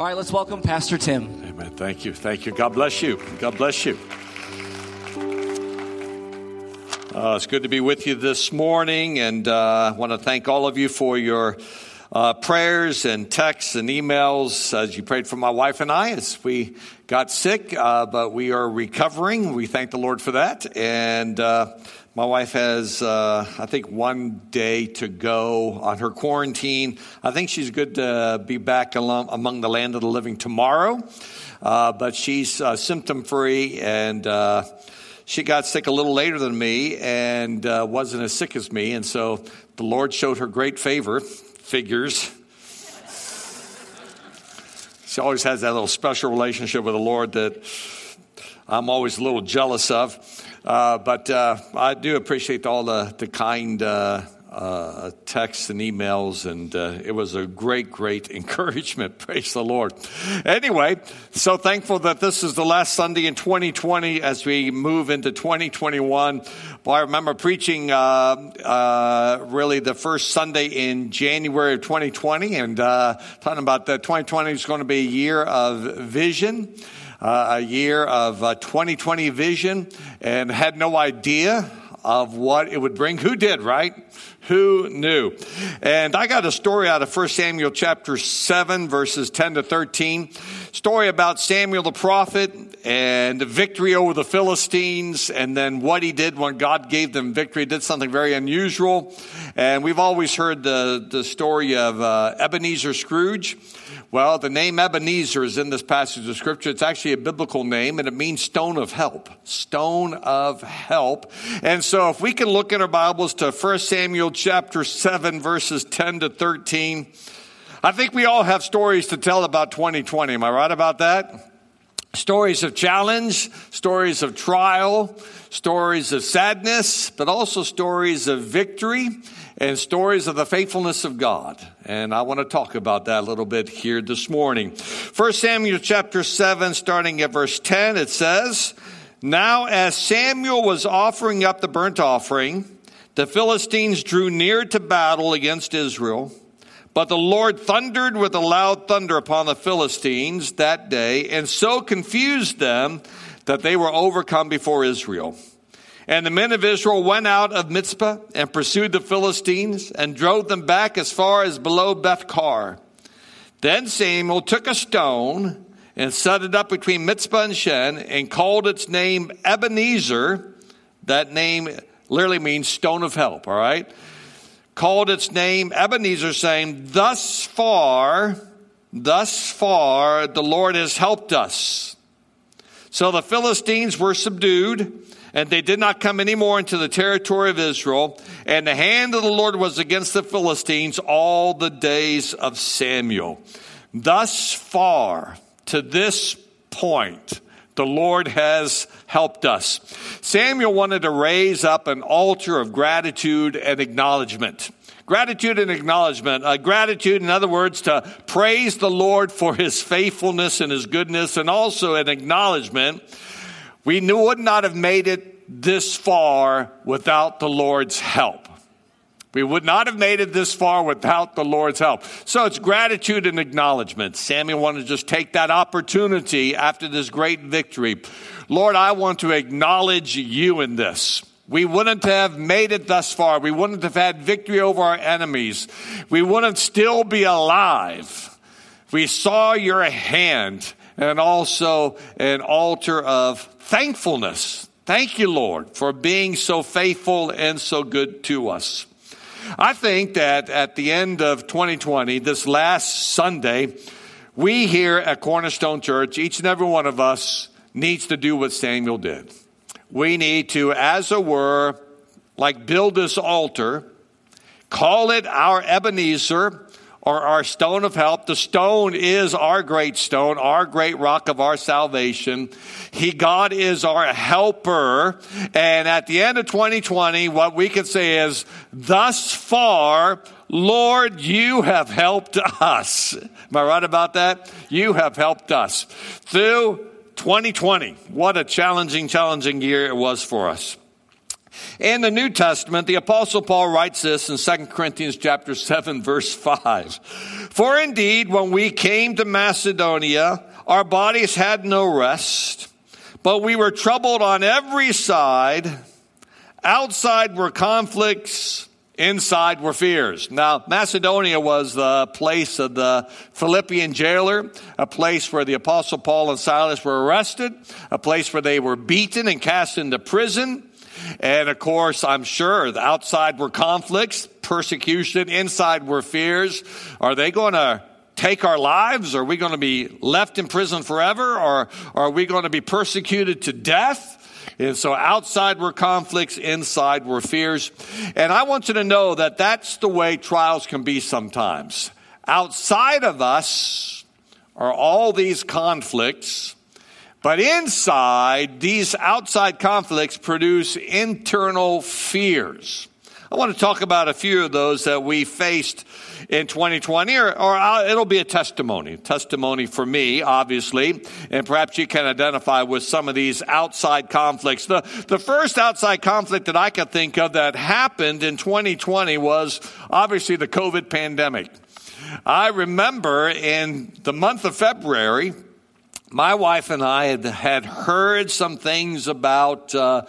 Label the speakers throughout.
Speaker 1: All right, let's welcome Pastor Tim.
Speaker 2: Amen. Thank you. Thank you. God bless you. God bless you. Uh, it's good to be with you this morning, and uh, I want to thank all of you for your uh, prayers and texts and emails as you prayed for my wife and I as we got sick, uh, but we are recovering. We thank the Lord for that. And uh, my wife has, uh, I think, one day to go on her quarantine. I think she's good to be back among the land of the living tomorrow, uh, but she's uh, symptom free and she got sick a little later than me and uh, wasn't as sick as me. And so the Lord showed her great favor figures. She always has that little special relationship with the Lord that I'm always a little jealous of. Uh, but uh, I do appreciate all the, the kind uh, uh, texts and emails, and uh, it was a great, great encouragement. Praise the Lord. Anyway, so thankful that this is the last Sunday in 2020 as we move into 2021. Well, I remember preaching uh, uh really the first Sunday in January of 2020, and uh, talking about that 2020 is going to be a year of vision. Uh, a year of 2020 vision and had no idea of what it would bring. Who did, right? Who knew? And I got a story out of 1 Samuel chapter 7, verses 10 to 13. Story about Samuel the prophet and the victory over the Philistines, and then what he did when God gave them victory. He did something very unusual. And we've always heard the, the story of uh, Ebenezer Scrooge. Well, the name Ebenezer is in this passage of scripture. It's actually a biblical name and it means stone of help. Stone of help. And so if we can look in our Bibles to 1 Samuel chapter 7 verses 10 to 13, I think we all have stories to tell about 2020. Am I right about that? Stories of challenge, stories of trial, stories of sadness, but also stories of victory and stories of the faithfulness of God. And I want to talk about that a little bit here this morning. First Samuel chapter 7, starting at verse 10, it says, Now as Samuel was offering up the burnt offering, the Philistines drew near to battle against Israel. But the Lord thundered with a loud thunder upon the Philistines that day, and so confused them that they were overcome before Israel. And the men of Israel went out of Mizpah and pursued the Philistines and drove them back as far as below Beth-car. Then Samuel took a stone and set it up between Mizpah and Shen and called its name Ebenezer. That name literally means stone of help, all right? Called its name Ebenezer, saying, Thus far, thus far, the Lord has helped us. So the Philistines were subdued and they did not come any more into the territory of Israel. And the hand of the Lord was against the Philistines all the days of Samuel. Thus far, to this point, the Lord has helped us. Samuel wanted to raise up an altar of gratitude and acknowledgement. Gratitude and acknowledgement. Uh, gratitude, in other words, to praise the Lord for his faithfulness and his goodness, and also an acknowledgement we would not have made it this far without the Lord's help. We would not have made it this far without the Lord's help. So it's gratitude and acknowledgement. Samuel wanted to just take that opportunity after this great victory. Lord, I want to acknowledge you in this. We wouldn't have made it thus far. We wouldn't have had victory over our enemies. We wouldn't still be alive. We saw your hand and also an altar of thankfulness. Thank you, Lord, for being so faithful and so good to us. I think that at the end of 2020, this last Sunday, we here at Cornerstone Church, each and every one of us, needs to do what Samuel did. We need to, as it were, like build this altar, call it our Ebenezer, or our stone of help. The stone is our great stone, our great rock of our salvation. He, God is our helper. And at the end of 2020, what we can say is, thus far, Lord, you have helped us. Am I right about that? You have helped us through 2020. What a challenging, challenging year it was for us. In the New Testament, the apostle Paul writes this in 2 Corinthians chapter 7 verse 5. For indeed, when we came to Macedonia, our bodies had no rest, but we were troubled on every side. Outside were conflicts, inside were fears. Now, Macedonia was the place of the Philippian jailer, a place where the apostle Paul and Silas were arrested, a place where they were beaten and cast into prison. And of course, I'm sure outside were conflicts, persecution, inside were fears. Are they going to take our lives? Are we going to be left in prison forever? Or are we going to be persecuted to death? And so outside were conflicts, inside were fears. And I want you to know that that's the way trials can be sometimes. Outside of us are all these conflicts but inside, these outside conflicts produce internal fears. I want to talk about a few of those that we faced in 2020, or, or it'll be a testimony. Testimony for me, obviously, and perhaps you can identify with some of these outside conflicts. The, the first outside conflict that I could think of that happened in 2020 was obviously the COVID pandemic. I remember in the month of February, my wife and I had, had heard some things about uh,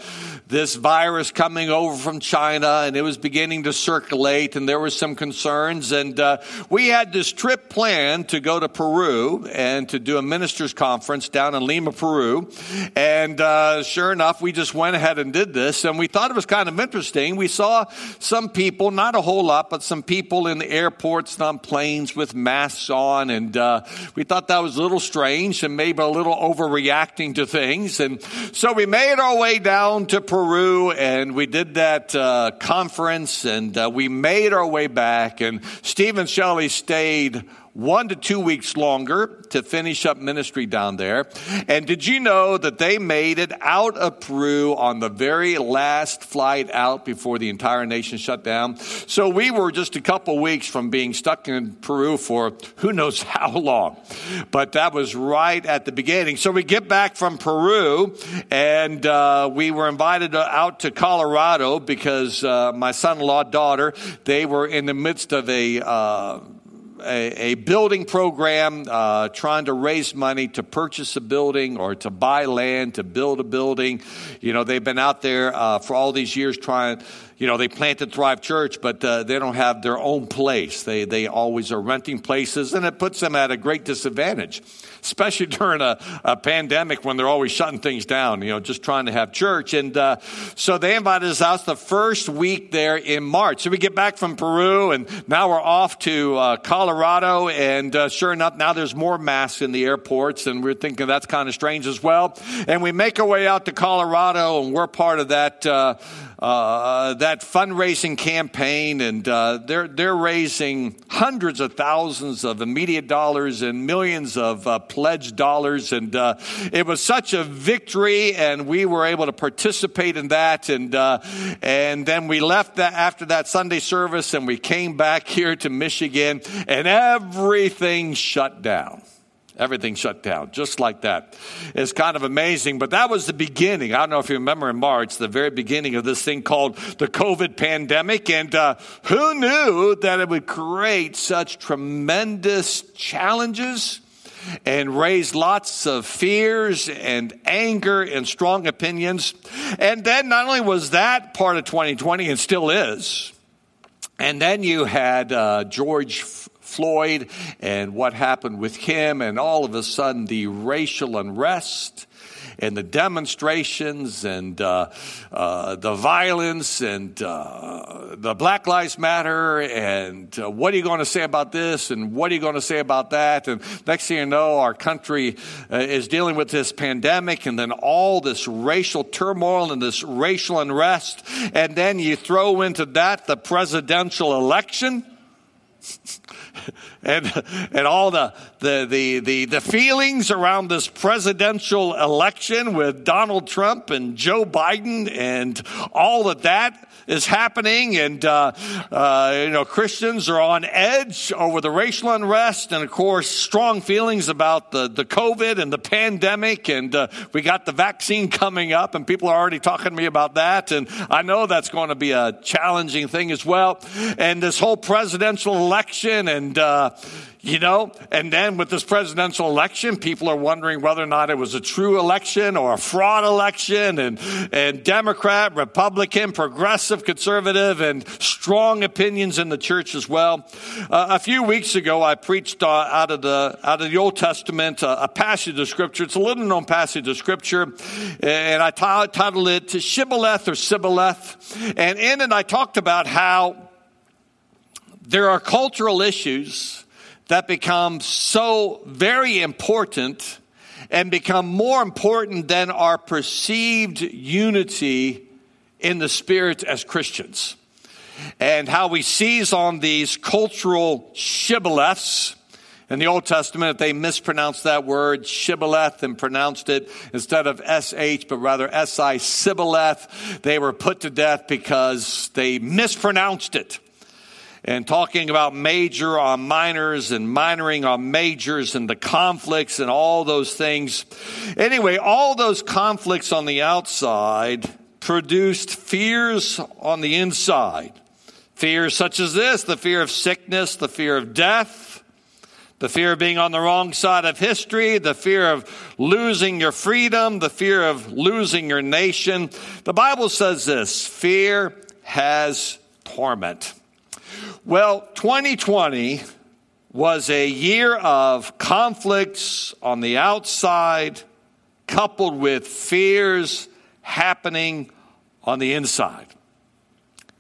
Speaker 2: this virus coming over from China, and it was beginning to circulate, and there were some concerns. And uh, we had this trip planned to go to Peru and to do a ministers' conference down in Lima, Peru. And uh, sure enough, we just went ahead and did this, and we thought it was kind of interesting. We saw some people, not a whole lot, but some people in the airports and on planes with masks on, and uh, we thought that was a little strange and maybe maybe a little overreacting to things. And so we made our way down to Peru and we did that uh, conference and uh, we made our way back. And Stephen Shelley stayed one to two weeks longer to finish up ministry down there. And did you know that they made it out of Peru on the very last flight out before the entire nation shut down? So we were just a couple weeks from being stuck in Peru for who knows how long. But that was right at the beginning. So we get back from Peru and uh, we were invited out to Colorado because uh, my son-in-law daughter, they were in the midst of a uh, a, a building program uh, trying to raise money to purchase a building or to buy land to build a building. You know, they've been out there uh, for all these years trying you know, they planted Thrive Church, but uh, they don't have their own place. They, they always are renting places, and it puts them at a great disadvantage, especially during a, a pandemic when they're always shutting things down, you know, just trying to have church. And uh, so they invited us out the first week there in March. So we get back from Peru, and now we're off to uh, Colorado, and uh, sure enough, now there's more masks in the airports, and we're thinking that's kind of strange as well. And we make our way out to Colorado, and we're part of that uh, that fundraising campaign, and uh, they're they're raising hundreds of thousands of immediate dollars and millions of uh, pledged dollars, and uh, it was such a victory, and we were able to participate in that, and uh, and then we left that after that Sunday service, and we came back here to Michigan, and everything shut down. Everything shut down, just like that. It's kind of amazing, but that was the beginning. I don't know if you remember in March, the very beginning of this thing called the COVID pandemic. And uh, who knew that it would create such tremendous challenges and raise lots of fears and anger and strong opinions? And then not only was that part of 2020 and still is, and then you had uh, George Floyd and what happened with him, and all of a sudden the racial unrest and the demonstrations and uh, uh, the violence and uh, the Black Lives Matter and uh, what are you going to say about this and what are you going to say about that? And next thing you know, our country uh, is dealing with this pandemic and then all this racial turmoil and this racial unrest. And then you throw into that the presidential election. and, and all the, the, the, the, the feelings around this presidential election with Donald Trump and Joe Biden and all of that is happening. And, uh, uh, you know, Christians are on edge over the racial unrest and, of course, strong feelings about the, the COVID and the pandemic. And uh, we got the vaccine coming up, and people are already talking to me about that. And I know that's going to be a challenging thing as well. And this whole presidential election and, uh, you know, and then with this presidential election, people are wondering whether or not it was a true election or a fraud election and, and Democrat, Republican, progressive, conservative, and strong opinions in the church as well. Uh, a few weeks ago, I preached uh, out of the, out of the Old Testament, uh, a passage of scripture. It's a little known passage of scripture. And I t- titled it to Shibboleth or Sibboleth. And in it, I talked about how there are cultural issues that become so very important and become more important than our perceived unity in the spirit as Christians. And how we seize on these cultural shibboleths. In the Old Testament, if they mispronounced that word shibboleth and pronounced it instead of sh, but rather si, sibboleth. They were put to death because they mispronounced it and talking about major on minors and minoring on majors and the conflicts and all those things. Anyway, all those conflicts on the outside produced fears on the inside. Fears such as this the fear of sickness, the fear of death, the fear of being on the wrong side of history, the fear of losing your freedom, the fear of losing your nation. The Bible says this fear has torment. Well, 2020 was a year of conflicts on the outside, coupled with fears happening on the inside.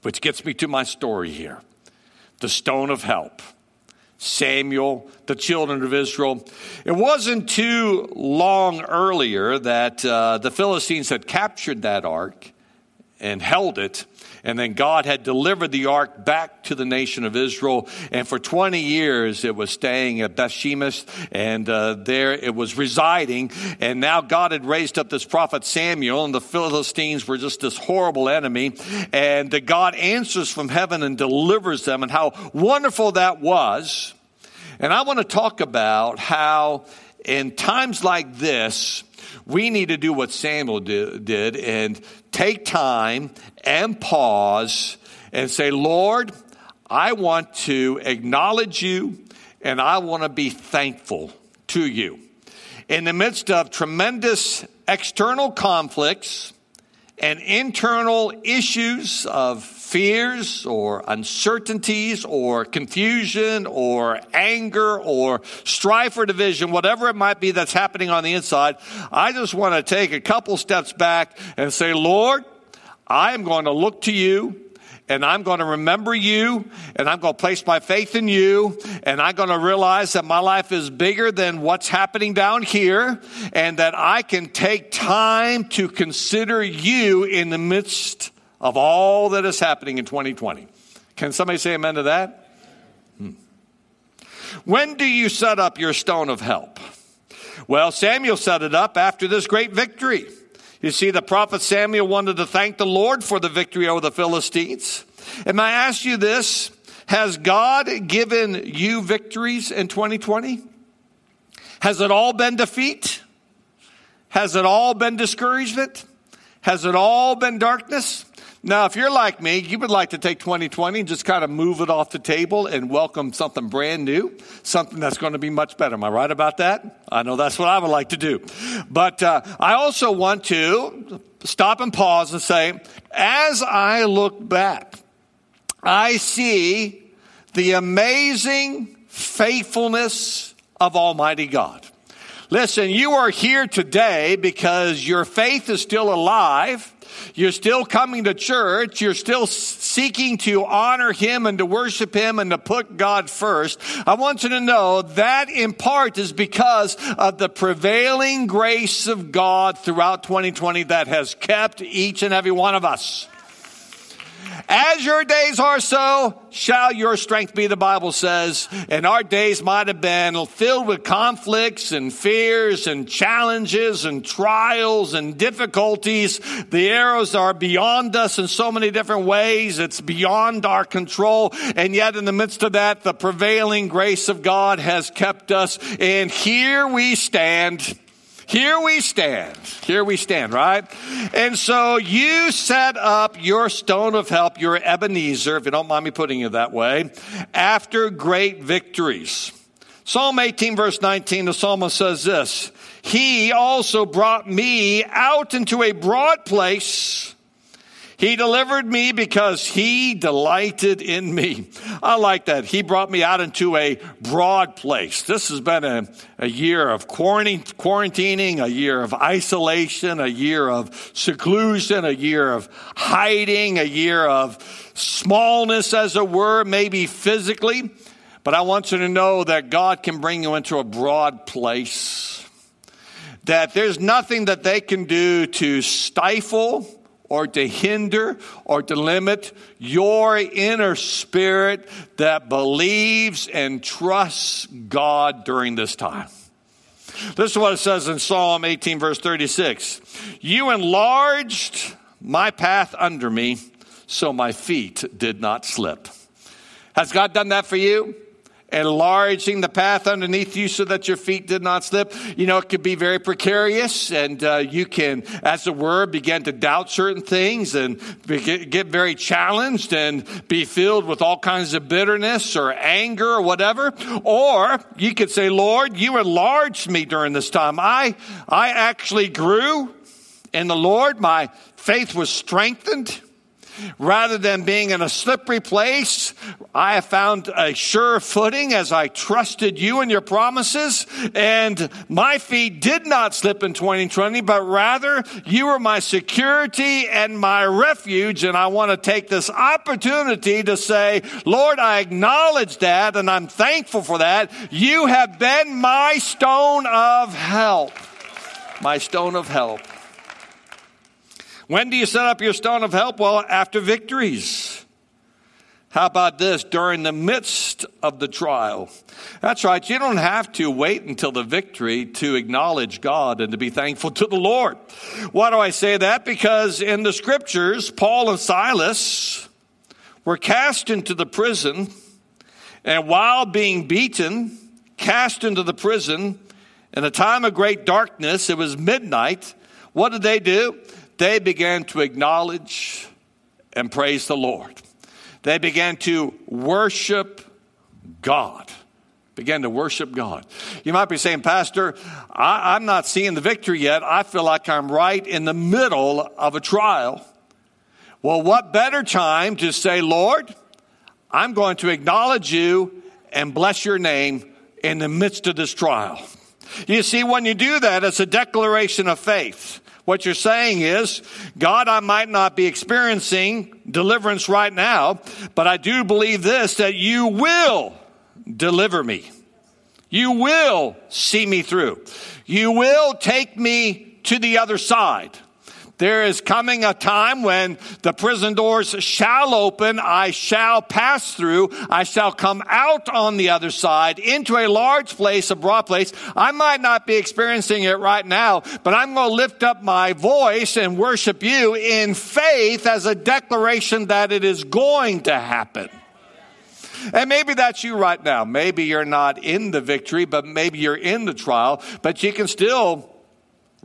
Speaker 2: Which gets me to my story here the stone of help. Samuel, the children of Israel. It wasn't too long earlier that uh, the Philistines had captured that ark and held it. And then God had delivered the ark back to the nation of Israel. And for 20 years, it was staying at Bethshemesh, and uh, there it was residing. And now God had raised up this prophet Samuel, and the Philistines were just this horrible enemy. And God answers from heaven and delivers them, and how wonderful that was. And I want to talk about how in times like this, we need to do what Samuel did and take time and pause and say, Lord, I want to acknowledge you and I want to be thankful to you. In the midst of tremendous external conflicts and internal issues of fears or uncertainties or confusion or anger or strife or division, whatever it might be that's happening on the inside, I just want to take a couple steps back and say, Lord, I am going to look to you and I'm going to remember you and I'm going to place my faith in you and I'm going to realize that my life is bigger than what's happening down here and that I can take time to consider you in the midst of all that is happening in 2020. Can somebody say amen to that? Hmm. When do you set up your stone of help? Well, Samuel set it up after this great victory. You see, the prophet Samuel wanted to thank the Lord for the victory over the Philistines. And I ask you this Has God given you victories in 2020? Has it all been defeat? Has it all been discouragement? Has it all been darkness? Now, if you're like me, you would like to take 2020 and just kind of move it off the table and welcome something brand new, something that's going to be much better. Am I right about that? I know that's what I would like to do. But uh, I also want to stop and pause and say, as I look back, I see the amazing faithfulness of Almighty God. Listen, you are here today because your faith is still alive you're still coming to church. You're still seeking to honor Him and to worship Him and to put God first. I want you to know that in part is because of the prevailing grace of God throughout 2020 that has kept each and every one of us. As your days are, so shall your strength be, the Bible says. And our days might have been filled with conflicts and fears and challenges and trials and difficulties. The arrows are beyond us in so many different ways. It's beyond our control. And yet, in the midst of that, the prevailing grace of God has kept us. And here we stand here we stand. Here we stand, right? And so you set up your stone of help, your Ebenezer, if you don't mind me putting it that way, after great victories. Psalm 18 verse 19, the psalmist says this, He also brought me out into a broad place he delivered me because he delighted in me. I like that. He brought me out into a broad place. This has been a, a year of quarantining, a year of isolation, a year of seclusion, a year of hiding, a year of smallness, as it were, maybe physically. But I want you to know that God can bring you into a broad place. That there's nothing that they can do to stifle or to hinder or to limit your inner spirit that believes and trusts God during this time. This is what it says in Psalm 18, verse 36. You enlarged my path under me, so my feet did not slip. Has God done that for you? Enlarging the path underneath you so that your feet did not slip. You know, it could be very precarious and uh, you can, as it were, begin to doubt certain things and get very challenged and be filled with all kinds of bitterness or anger or whatever. Or you could say, Lord, you enlarged me during this time. I, I actually grew in the Lord. My faith was strengthened. Rather than being in a slippery place, I have found a sure footing as I trusted you and your promises. And my feet did not slip in 2020, but rather you were my security and my refuge. And I want to take this opportunity to say, Lord, I acknowledge that and I'm thankful for that. You have been my stone of help. My stone of help. When do you set up your stone of help? Well, after victories. How about this? During the midst of the trial. That's right. You don't have to wait until the victory to acknowledge God and to be thankful to the Lord. Why do I say that? Because in the scriptures, Paul and Silas were cast into the prison, and while being beaten, cast into the prison, in a time of great darkness, it was midnight. What did they do? They began to acknowledge and praise the Lord. They began to worship God. Began to worship God. You might be saying, Pastor, I, am not seeing the victory yet. I feel like I'm right in the middle of a trial. Well, what better time to say, Lord, I'm going to acknowledge you and bless your name in the midst of this trial. You see, when you do that, it's a declaration of faith. What you're saying is, God, I might not be experiencing deliverance right now, but I do believe this, that you will deliver me. You will see me through. You will take me to the other side. There is coming a time when the prison doors shall open. I shall pass through. I shall come out on the other side into a large place, a broad place. I might not be experiencing it right now, but I'm going to lift up my voice and worship you in faith as a declaration that it is going to happen. And maybe that's you right now. Maybe you're not in the victory, but maybe you're in the trial, but you can still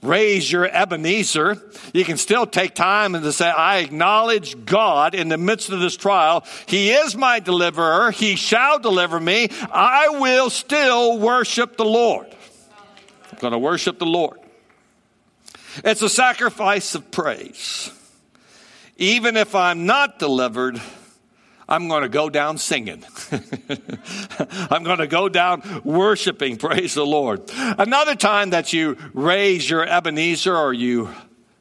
Speaker 2: raise your Ebenezer. You can still take time and to say, I acknowledge God in the midst of this trial. He is my deliverer. He shall deliver me. I will still worship the Lord. I'm going to worship the Lord. It's a sacrifice of praise. Even if I'm not delivered, I'm going to go down singing. I'm going to go down worshiping. Praise the Lord. Another time that you raise your Ebenezer or you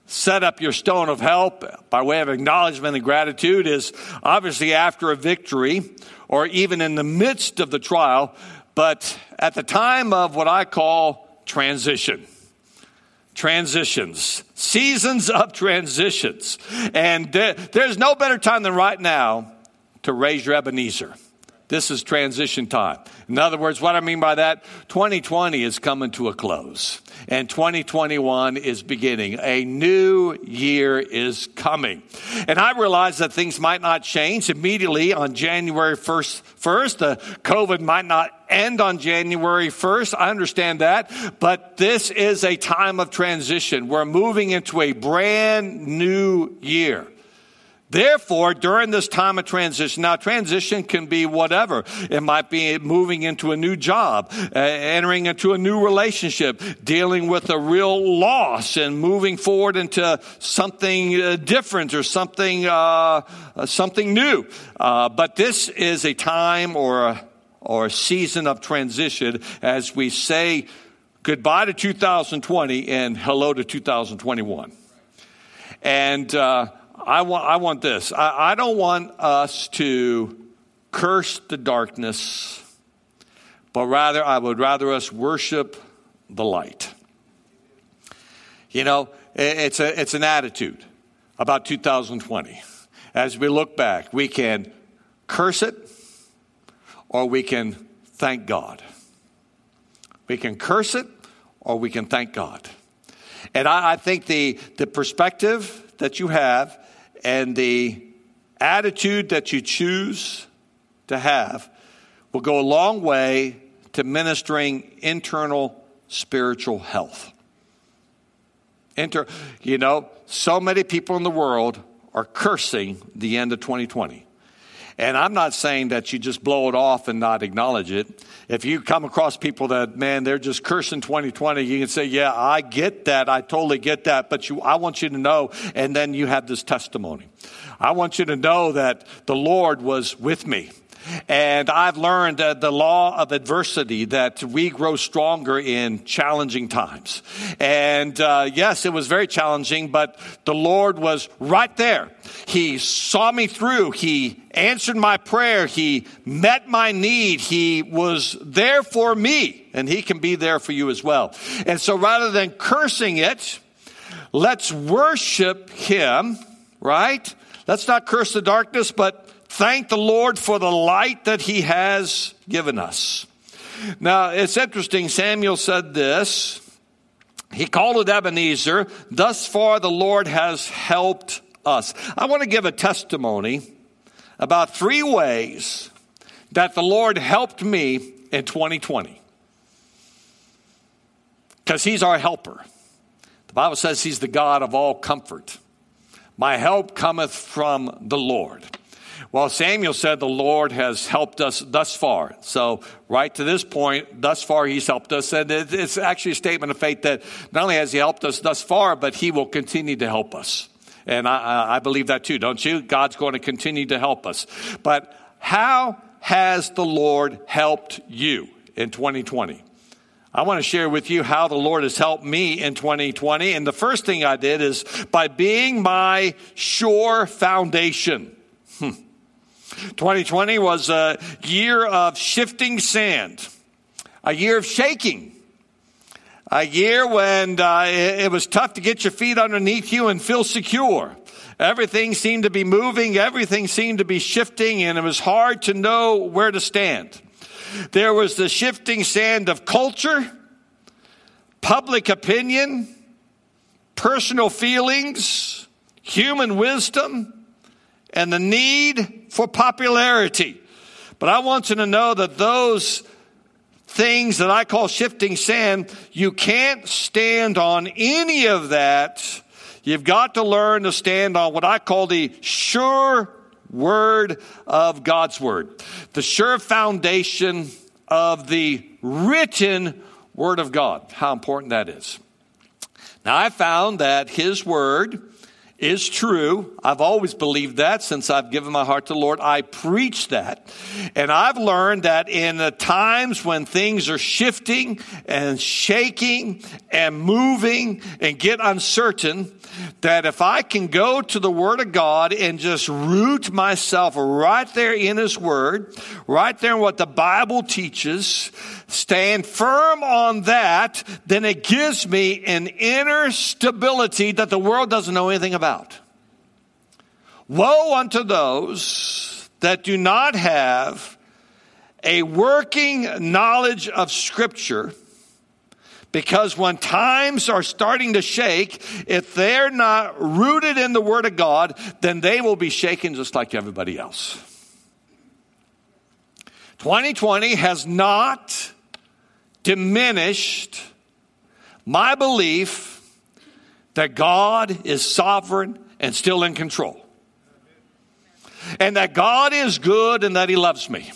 Speaker 2: set up your stone of help by way of acknowledgement and gratitude is obviously after a victory or even in the midst of the trial, but at the time of what I call transition. transitions, seasons of transitions. And there's no better time than right now to raise your Ebenezer. This is transition time. In other words, what I mean by that, 2020 is coming to a close and 2021 is beginning. A new year is coming. And I realize that things might not change immediately on January 1st. First, the uh, COVID might not end on January 1st. I understand that. But this is a time of transition. We're moving into a brand new year. Therefore, during this time of transition, now transition can be whatever. It might be moving into a new job, uh, entering into a new relationship, dealing with a real loss and moving forward into something uh, different or something, uh, uh something new. Uh, but this is a time or a, or a season of transition as we say goodbye to 2020 and hello to 2021. And, uh, I want, I want this. I, I don't want us to curse the darkness, but rather, I would rather us worship the light. You know, it's, a, it's an attitude about 2020. As we look back, we can curse it or we can thank God. We can curse it or we can thank God. And I, I think the, the perspective that you have and the attitude that you choose to have will go a long way to ministering internal spiritual health. Inter, you know, so many people in the world are cursing the end of 2020. And I'm not saying that you just blow it off and not acknowledge it. If you come across people that, man, they're just cursing 2020, you can say, yeah, I get that. I totally get that. But you, I want you to know, and then you have this testimony. I want you to know that the Lord was with me. And I've learned uh, the law of adversity that we grow stronger in challenging times. And uh, yes, it was very challenging, but the Lord was right there. He saw me through. He answered my prayer. He met my need. He was there for me, and He can be there for you as well. And so rather than cursing it, let's worship Him, right? Let's not curse the darkness, but thank the Lord for the light that he has given us. Now, it's interesting. Samuel said this. He called it Ebenezer. Thus far, the Lord has helped us. I want to give a testimony about three ways that the Lord helped me in 2020. Because He's our helper. The Bible says He's the God of all comfort. My help cometh from the Lord. Well, Samuel said the Lord has helped us thus far. So, right to this point, thus far, he's helped us. And it's actually a statement of faith that not only has he helped us thus far, but he will continue to help us. And I, I believe that too, don't you? God's going to continue to help us. But how has the Lord helped you in 2020? I want to share with you how the Lord has helped me in 2020. And the first thing I did is by being my sure foundation. Hmm. 2020 was a year of shifting sand, a year of shaking, a year when uh, it, it was tough to get your feet underneath you and feel secure. Everything seemed to be moving, everything seemed to be shifting, and it was hard to know where to stand. There was the shifting sand of culture, public opinion, personal feelings, human wisdom, and the need for popularity. But I want you to know that those things that I call shifting sand, you can't stand on any of that. You've got to learn to stand on what I call the sure word of God's word, the sure foundation of the written word of God. How important that is. Now, I found that His word is true. I've always believed that since I've given my heart to the Lord. I preach that. And I've learned that in the times when things are shifting and shaking and moving and get uncertain, that if I can go to the Word of God and just root myself right there in His Word, right there in what the Bible teaches, stand firm on that, then it gives me an inner stability that the world doesn't know anything about. Woe unto those that do not have a working knowledge of Scripture. Because when times are starting to shake, if they're not rooted in the Word of God, then they will be shaken just like everybody else. 2020 has not diminished my belief that God is sovereign and still in control. And that God is good and that He loves me.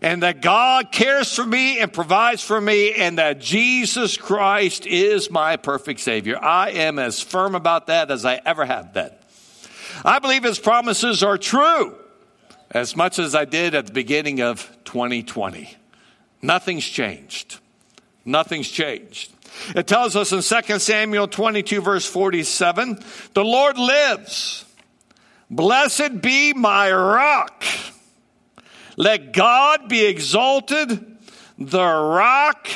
Speaker 2: And that God cares for me and provides for me, and that Jesus Christ is my perfect Savior. I am as firm about that as I ever have been. I believe His promises are true as much as I did at the beginning of 2020. Nothing's changed. Nothing's changed. It tells us in 2 Samuel 22, verse 47 the Lord lives. Blessed be my rock. Let God be exalted, the rock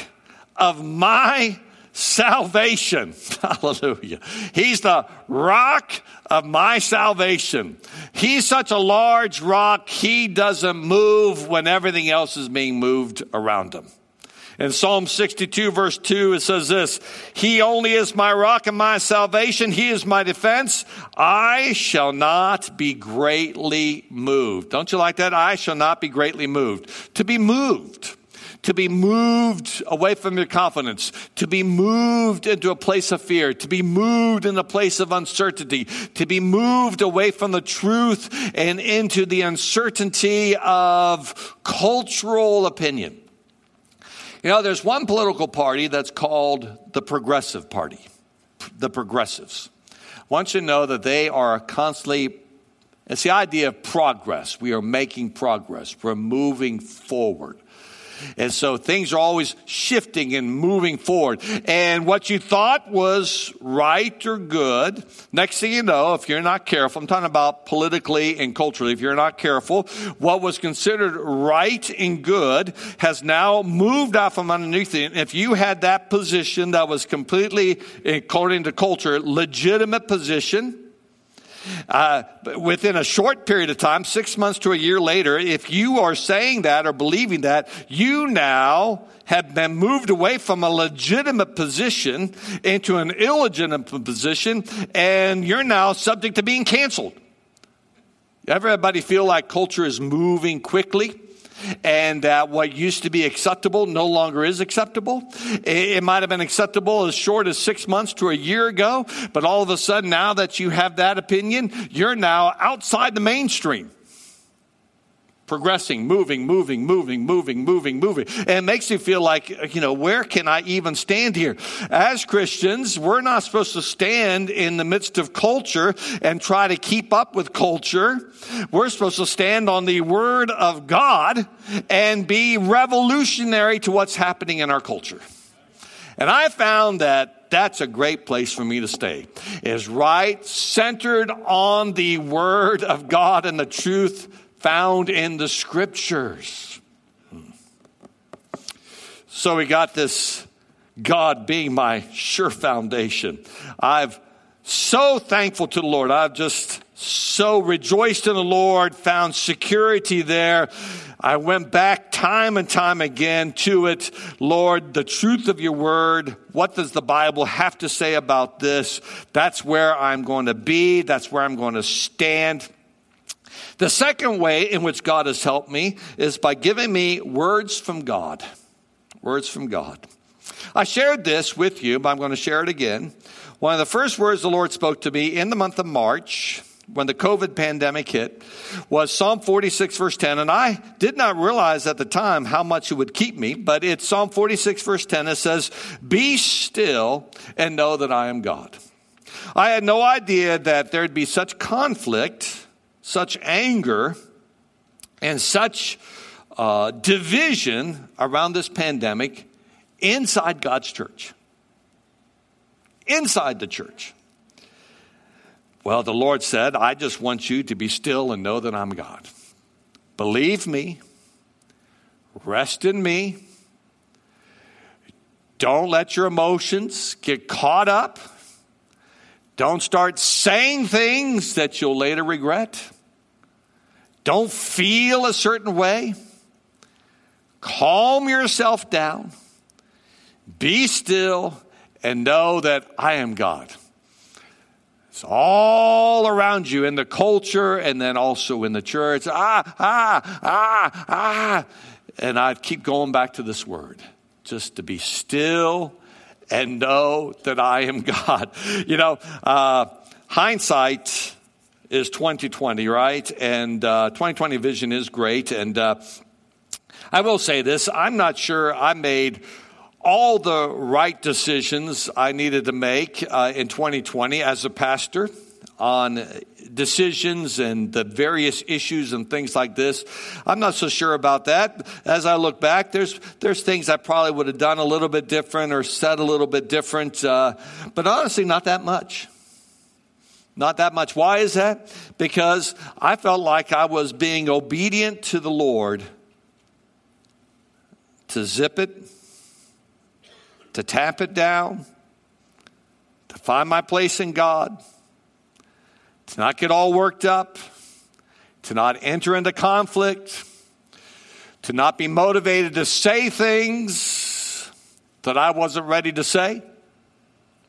Speaker 2: of my salvation. Hallelujah. He's the rock of my salvation. He's such a large rock, he doesn't move when everything else is being moved around him. In Psalm 62 verse 2, it says this, He only is my rock and my salvation. He is my defense. I shall not be greatly moved. Don't you like that? I shall not be greatly moved. To be moved to be moved away from your confidence, to be moved into a place of fear, to be moved in a place of uncertainty, to be moved away from the truth and into the uncertainty of cultural opinion. You know, there's one political party that's called the Progressive Party, the Progressives. I want you to know that they are constantly, it's the idea of progress. We are making progress, we're moving forward. And so things are always shifting and moving forward. And what you thought was right or good, next thing you know, if you're not careful, I'm talking about politically and culturally, if you're not careful, what was considered right and good has now moved out from underneath it. If you had that position that was completely, according to culture, legitimate position, uh, within a short period of time, six months to a year later, if you are saying that or believing that, you now have been moved away from a legitimate position into an illegitimate position, and you're now subject to being canceled. Everybody feel like culture is moving quickly? And that what used to be acceptable no longer is acceptable. It might have been acceptable as short as six months to a year ago, but all of a sudden, now that you have that opinion, you're now outside the mainstream progressing, moving, moving, moving, moving, moving, moving. And it makes you feel like, you know, where can I even stand here? As Christians, we're not supposed to stand in the midst of culture and try to keep up with culture. We're supposed to stand on the word of God and be revolutionary to what's happening in our culture. And I found that that's a great place for me to stay is right centered on the word of God and the truth found in the scriptures. So we got this God being my sure foundation. I've so thankful to the Lord. I've just so rejoiced in the Lord, found security there. I went back time and time again to it. Lord, the truth of your word. What does the Bible have to say about this? That's where I'm going to be. That's where I'm going to stand. The second way in which God has helped me is by giving me words from God. Words from God. I shared this with you, but I'm going to share it again. One of the first words the Lord spoke to me in the month of March when the COVID pandemic hit was Psalm 46, verse 10. And I did not realize at the time how much it would keep me, but it's Psalm 46, verse 10. It says, Be still and know that I am God. I had no idea that there'd be such conflict such anger and such uh, division around this pandemic inside God's church. Inside the church. Well, the Lord said, I just want you to be still and know that I'm God. Believe me, rest in me, Don't let your emotions get caught up. Don't start saying things that you'll later regret. Don't feel a certain way. Calm yourself down. Be still and know that I am God. It's all around you in the culture and then also in the church. Ah, ah, ah, ah. And I'd keep going back to this word just to be still and know that I am God. You know, uh, hindsight is 2020, right? And uh, 2020 vision is great. And uh, I will say this I'm not sure I made all the right decisions I needed to make uh, in 2020 as a pastor on decisions and the various issues and things like this. I'm not so sure about that. As I look back, there's there's things I probably would have done a little bit different or said a little bit different, uh, but honestly, not that much. Not that much. Why is that? Because I felt like I was being obedient to the Lord to zip it to tap it down, to find my place in God, to not get all worked up, to not enter into conflict, to not be motivated to say things that I wasn't ready to say,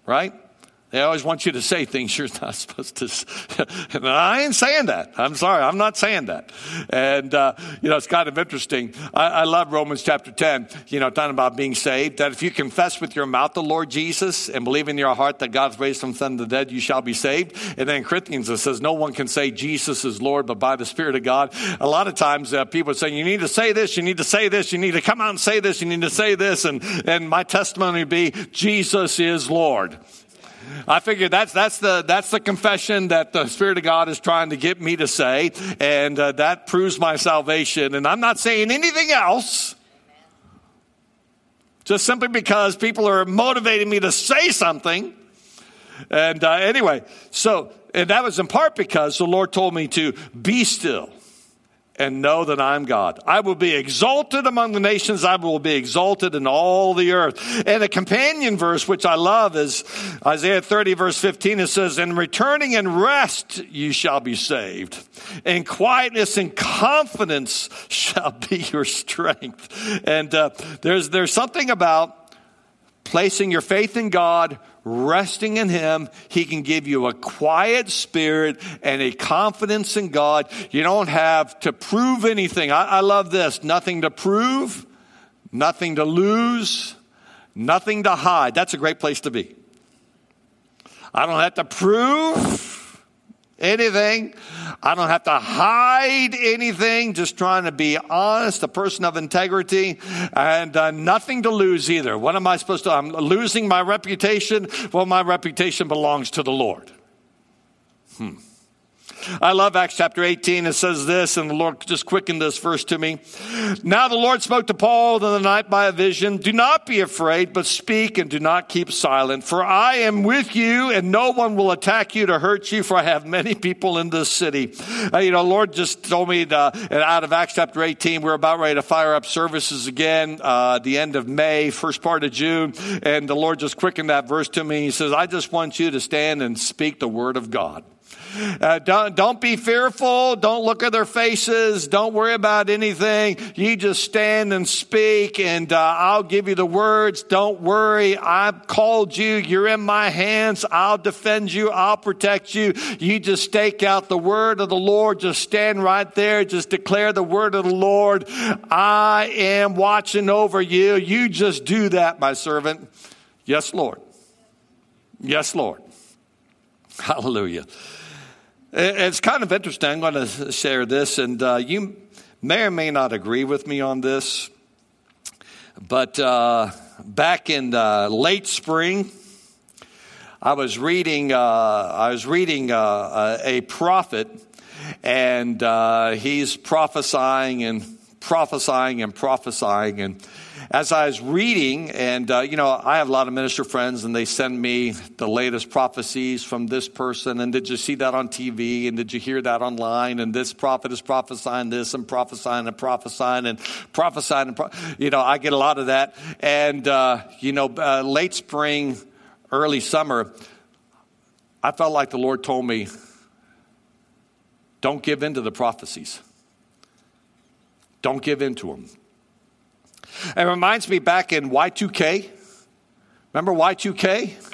Speaker 2: right? They always want you to say things you're not supposed to. and I ain't saying that. I'm sorry. I'm not saying that. And, uh, you know, it's kind of interesting. I, I, love Romans chapter 10, you know, talking about being saved, that if you confess with your mouth the Lord Jesus and believe in your heart that God's raised him from the dead, you shall be saved. And then Corinthians, it says, no one can say Jesus is Lord, but by the Spirit of God. A lot of times uh, people are saying, you need to say this, you need to say this, you need to come out and say this, you need to say this. And, and my testimony would be, Jesus is Lord. I figured that's, that's, the, that's the confession that the Spirit of God is trying to get me to say, and uh, that proves my salvation. And I'm not saying anything else, just simply because people are motivating me to say something. And uh, anyway, so, and that was in part because the Lord told me to be still and know that I'm God. I will be exalted among the nations. I will be exalted in all the earth. And a companion verse, which I love, is Isaiah 30, verse 15. It says, In returning and rest you shall be saved. In quietness and confidence shall be your strength. And uh, there's, there's something about placing your faith in God, resting in Him, He can give you a quiet spirit and a confidence in God. You don't have to prove anything. I, I love this nothing to prove, nothing to lose, nothing to hide. That's a great place to be. I don't have to prove anything. I don't have to hide anything, just trying to be honest, a person of integrity, and uh, nothing to lose either. What am I supposed to? I'm losing my reputation. Well, my reputation belongs to the Lord. Hmm. I love Acts chapter 18. It says this, and the Lord just quickened this verse to me. Now the Lord spoke to Paul in the night by a vision. Do not be afraid, but speak and do not keep silent. For I am with you, and no one will attack you to hurt you, for I have many people in this city. Uh, you know, Lord just told me to, uh, out of Acts chapter 18, we're about ready to fire up services again, uh, the end of May, first part of June. And the Lord just quickened that verse to me. He says, I just want you to stand and speak the word of God. Uh, don't, don't be fearful. Don't look at their faces. Don't worry about anything. You just stand and speak, and uh, I'll give you the words. Don't worry. I've called you. You're in my hands. I'll defend you. I'll protect you. You just stake out the word of the Lord. Just stand right there. Just declare the word of the Lord. I am watching over you. You just do that, my servant. Yes, Lord. Yes, Lord. Hallelujah. It's kind of interesting. I'm going to share this, and uh, you may or may not agree with me on this. But uh, back in late spring, I was reading. Uh, I was reading uh, a prophet, and uh, he's prophesying and prophesying and prophesying, and as I was reading, and uh, you know, I have a lot of minister friends, and they send me the latest prophecies from this person. And did you see that on TV? And did you hear that online? And this prophet is prophesying this, and prophesying and prophesying and prophesying. And pro- you know, I get a lot of that. And uh, you know, uh, late spring, early summer, I felt like the Lord told me, "Don't give in to the prophecies." Don't give in to them. It reminds me back in Y2K. Remember Y2K?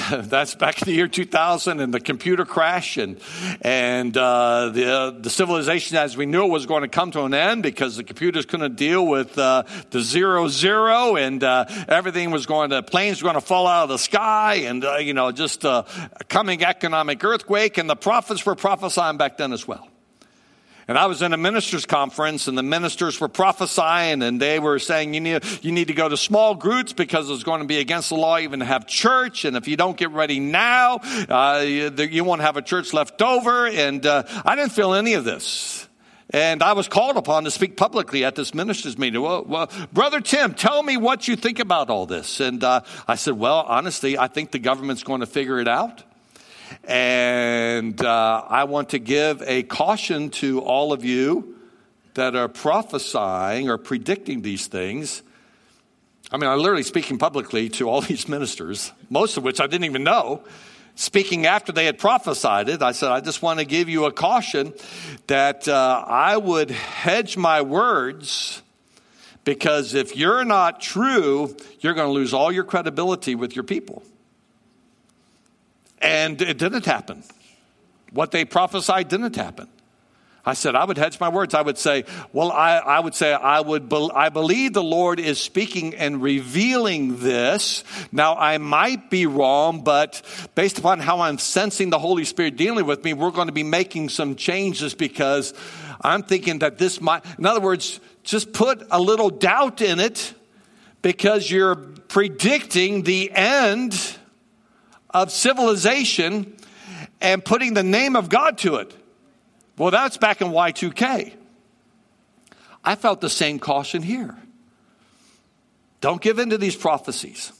Speaker 2: That's back in the year 2000 and the computer crash and, and uh, the, uh, the civilization as we knew it was going to come to an end because the computers couldn't deal with uh, the zero zero and uh, everything was going to, planes were going to fall out of the sky and, uh, you know, just a coming economic earthquake and the prophets were prophesying back then as well. And I was in a ministers' conference, and the ministers were prophesying, and they were saying, you need, you need to go to small groups because it's going to be against the law even to have church. And if you don't get ready now, uh, you, you, won't have a church left over. And uh, I didn't feel any of this. And I was called upon to speak publicly at this ministers' meeting. Well, well Brother Tim, tell me what you think about all this. And uh, I said, Well, honestly, I think the government's going to figure it out. And uh, I want to give a caution to all of you that are prophesying or predicting these things. I mean, I'm literally speaking publicly to all these ministers, most of which I didn't even know. Speaking after they had prophesied it, I said, I just want to give you a caution that uh, I would hedge my words because if you're not true, you're going to lose all your credibility with your people. And it didn't happen. What they prophesied didn't happen. I said, I would hedge my words. I would say, well, I, I would say, I would, be, I believe the Lord is speaking and revealing this. Now, I might be wrong, but based upon how I'm sensing the Holy Spirit dealing with me, we're going to be making some changes because I'm thinking that this might, in other words, just put a little doubt in it because you're predicting the end of civilization and putting the name of God to it. Well, that's back in Y2K. I felt the same caution here. Don't give in to these prophecies.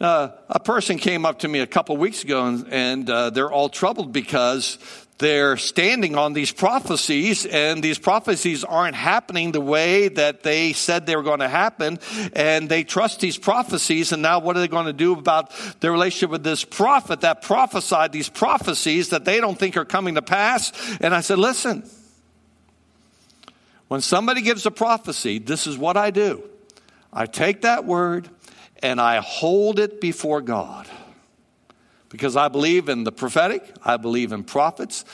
Speaker 2: Uh, a person came up to me a couple weeks ago and, and uh, they're all troubled because they're standing on these prophecies and these prophecies aren't happening the way that they said they were going to happen and they trust these prophecies and now what are they going to do about their relationship with this prophet that prophesied these prophecies that they don't think are coming to pass? And i said listen when somebody gives a prophecy this is what i do. I take that word and i hold it before god because I believe in the prophetic, I believe in prophets.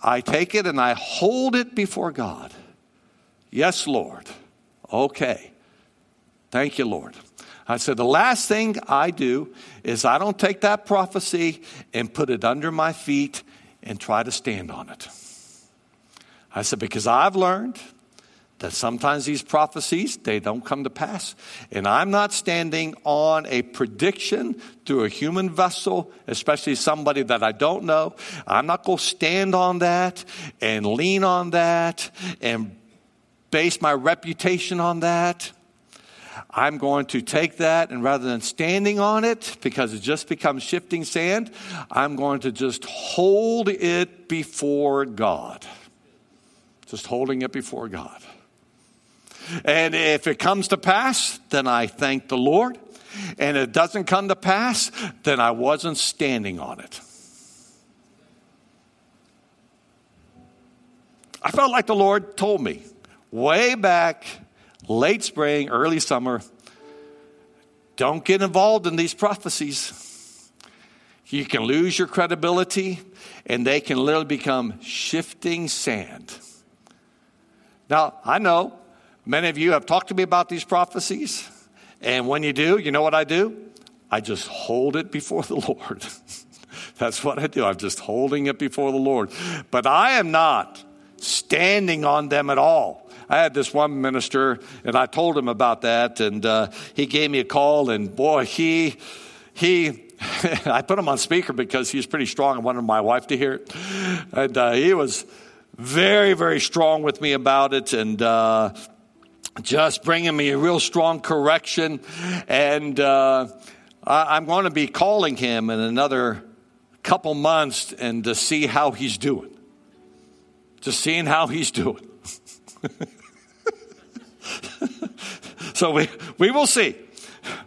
Speaker 2: I take it and I hold it before God. Yes, Lord. Okay. Thank you, Lord. I said, the last thing I do is I don't take that prophecy and put it under my feet and try to stand on it. I said, because I've learned that sometimes these prophecies they don't come to pass and i'm not standing on a prediction through a human vessel especially somebody that i don't know i'm not going to stand on that and lean on that and base my reputation on that I'm going to take that and rather than standing on it because it just becomes shifting sand, I'm going to just hold it before God. Just holding it before God. And if it comes to pass, then I thank the Lord. And it doesn't come to pass, then I wasn't standing on it. I felt like the Lord told me way back, late spring, early summer, don't get involved in these prophecies. You can lose your credibility, and they can literally become shifting sand. Now, I know Many of you have talked to me about these prophecies. And when you do, you know what I do? I just hold it before the Lord. That's what I do. I'm just holding it before the Lord. But I am not standing on them at all. I had this one minister, and I told him about that, and uh, he gave me a call, and boy, he he. I put him on speaker because he's pretty strong. I wanted my wife to hear it, and uh, he was very, very strong with me about it, and. Uh, just bringing me a real strong correction. And uh, I, am going to be calling him in another couple months and to see how he's doing. Just seeing how he's doing. so we, we will see.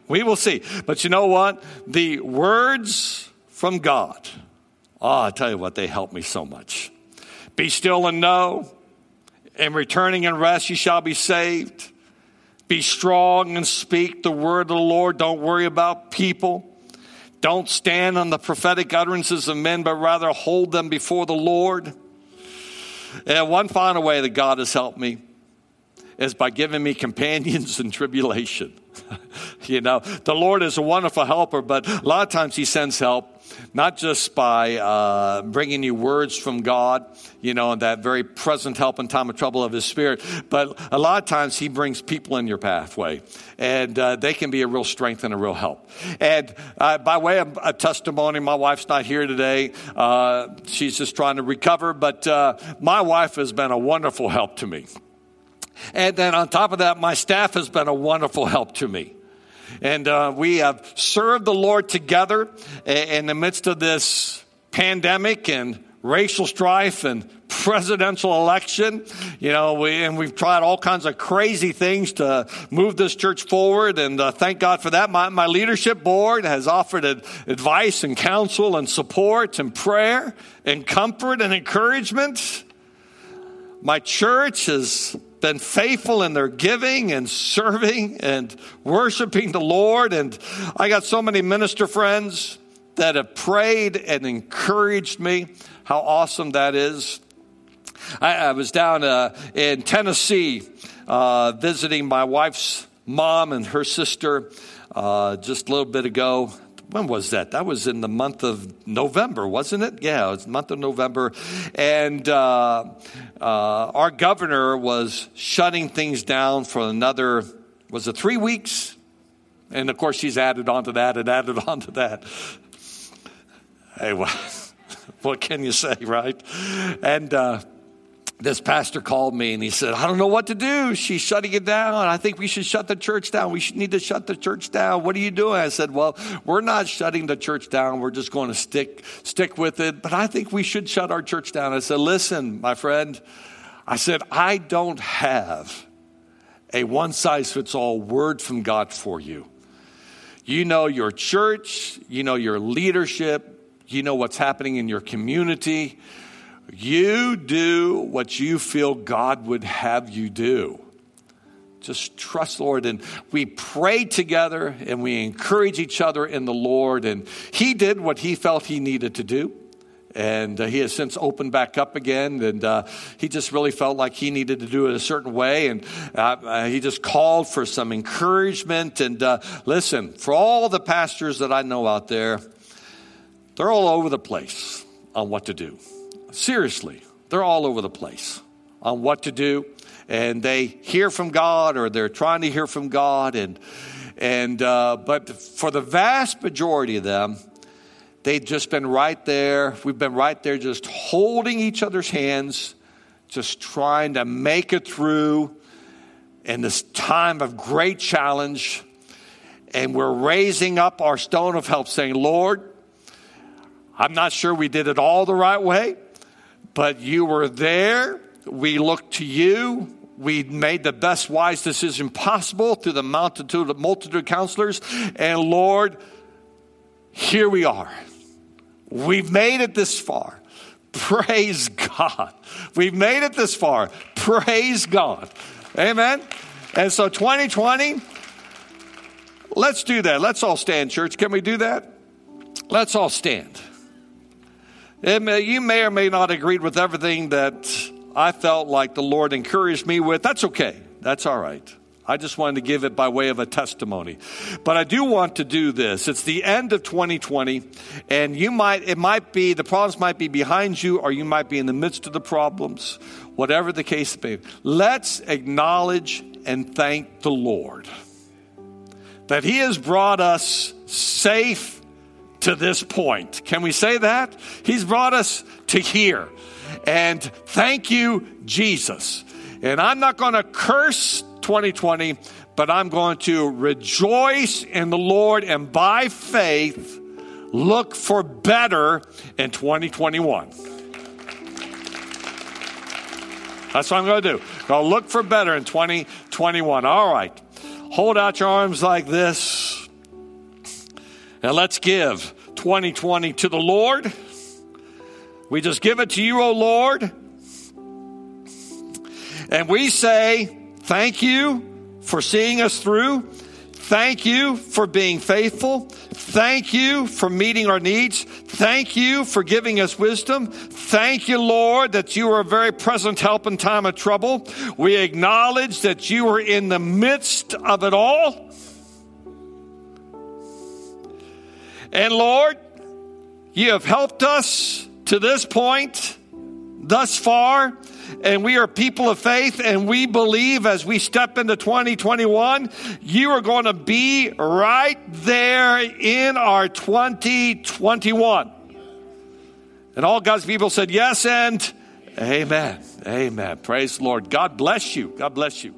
Speaker 2: We will see. But you know what? The words from God, oh, I tell you what, they help me so much. Be still and know, and returning and rest, you shall be saved. Be strong and speak the word of the Lord. Don't worry about people. Don't stand on the prophetic utterances of men, but rather hold them before the Lord. And one final way that God has helped me is by giving me companions in tribulation. you know, the Lord is a wonderful helper, but a lot of times He sends help not just by uh, bringing you words from God, you know, that very present help in time of trouble of His Spirit, but a lot of times He brings people in your pathway, and uh, they can be a real strength and a real help. And uh, by way of a testimony, my wife's not here today. Uh, she's just trying to recover, but uh, my wife has been a wonderful help to me. And then on top of that, my staff has been a wonderful help to me. And uh, we have served the Lord together in the midst of this pandemic and racial strife and presidential election. You know, we, and we've tried all kinds of crazy things to move this church forward. And uh, thank God for that. My, my leadership board has offered advice and counsel and support and prayer and comfort and encouragement. My church has been faithful in their giving and serving and worshiping the Lord. And I got so many minister friends that have prayed and encouraged me. How awesome that is. I, I was down uh, in Tennessee uh, visiting my wife's mom and her sister uh, just a little bit ago when was that? That was in the month of November, wasn't it? Yeah, it was the month of November. And uh, uh, our governor was shutting things down for another, was it three weeks? And of course, she's added on to that and added on to that. Hey, well, what can you say, right? And uh, this pastor called me and he said, I don't know what to do. She's shutting it down. I think we should shut the church down. We should need to shut the church down. What are you doing? I said, Well, we're not shutting the church down. We're just going to stick, stick with it. But I think we should shut our church down. I said, Listen, my friend, I said, I don't have a one size fits all word from God for you. You know your church, you know your leadership, you know what's happening in your community. You do what you feel God would have you do. Just trust Lord. And we pray together and we encourage each other in the Lord. And He did what He felt He needed to do. And uh, He has since opened back up again. And uh, He just really felt like He needed to do it a certain way. And uh, uh He just called for some encouragement. And uh, listen, for all the pastors that I know out there, they're all over the place on what to do. Seriously, they're all over the place on what to do. And they hear from God or they're trying to hear from God. And, and uh, but for the vast majority of them, they've just been right there. We've been right there just holding each other's hands, just trying to make it through in this time of great challenge. And we're raising up our stone of help, saying, Lord, I'm not sure we did it all the right way but you were there. We looked to you. We made the best wise decision possible through the multitude of multitude of counselors. And Lord, here we are. We've made it this far. Praise God. We've made it this far. Praise God. Amen. And so 2020, let's do that. Let's all stand, church. Can we do that? Let's all stand. May, you may or may not agree with everything that I felt like the Lord encouraged me with. That's okay. That's all right. I just wanted to give it by way of a testimony. But I do want to do this. It's the end of 2020, and you might, it might be, the problems might be behind you, or you might be in the midst of the problems, whatever the case may be. Let's acknowledge and thank the Lord that He has brought us safe to this point. Can we say that? He's brought us to here. And thank you, Jesus. And I'm not going to curse 2020, but I'm going to rejoice in the Lord and by faith look for better in 2021. That's what I'm going to do. Go look for better in 2021. All right. Hold out your arms like this. And let's give 2020 to the Lord. We just give it to you, O Lord. And we say, Thank you for seeing us through. Thank you for being faithful. Thank you for meeting our needs. Thank you for giving us wisdom. Thank you, Lord, that you are a very present help in time of trouble. We acknowledge that you are in the midst of it all. And Lord, you have helped us to this point, thus far, and we are people of faith, and we believe as we step into 2021, you are going to be right there in our 2021. And all God's people said yes and amen. Amen. Praise the Lord. God bless you. God bless you.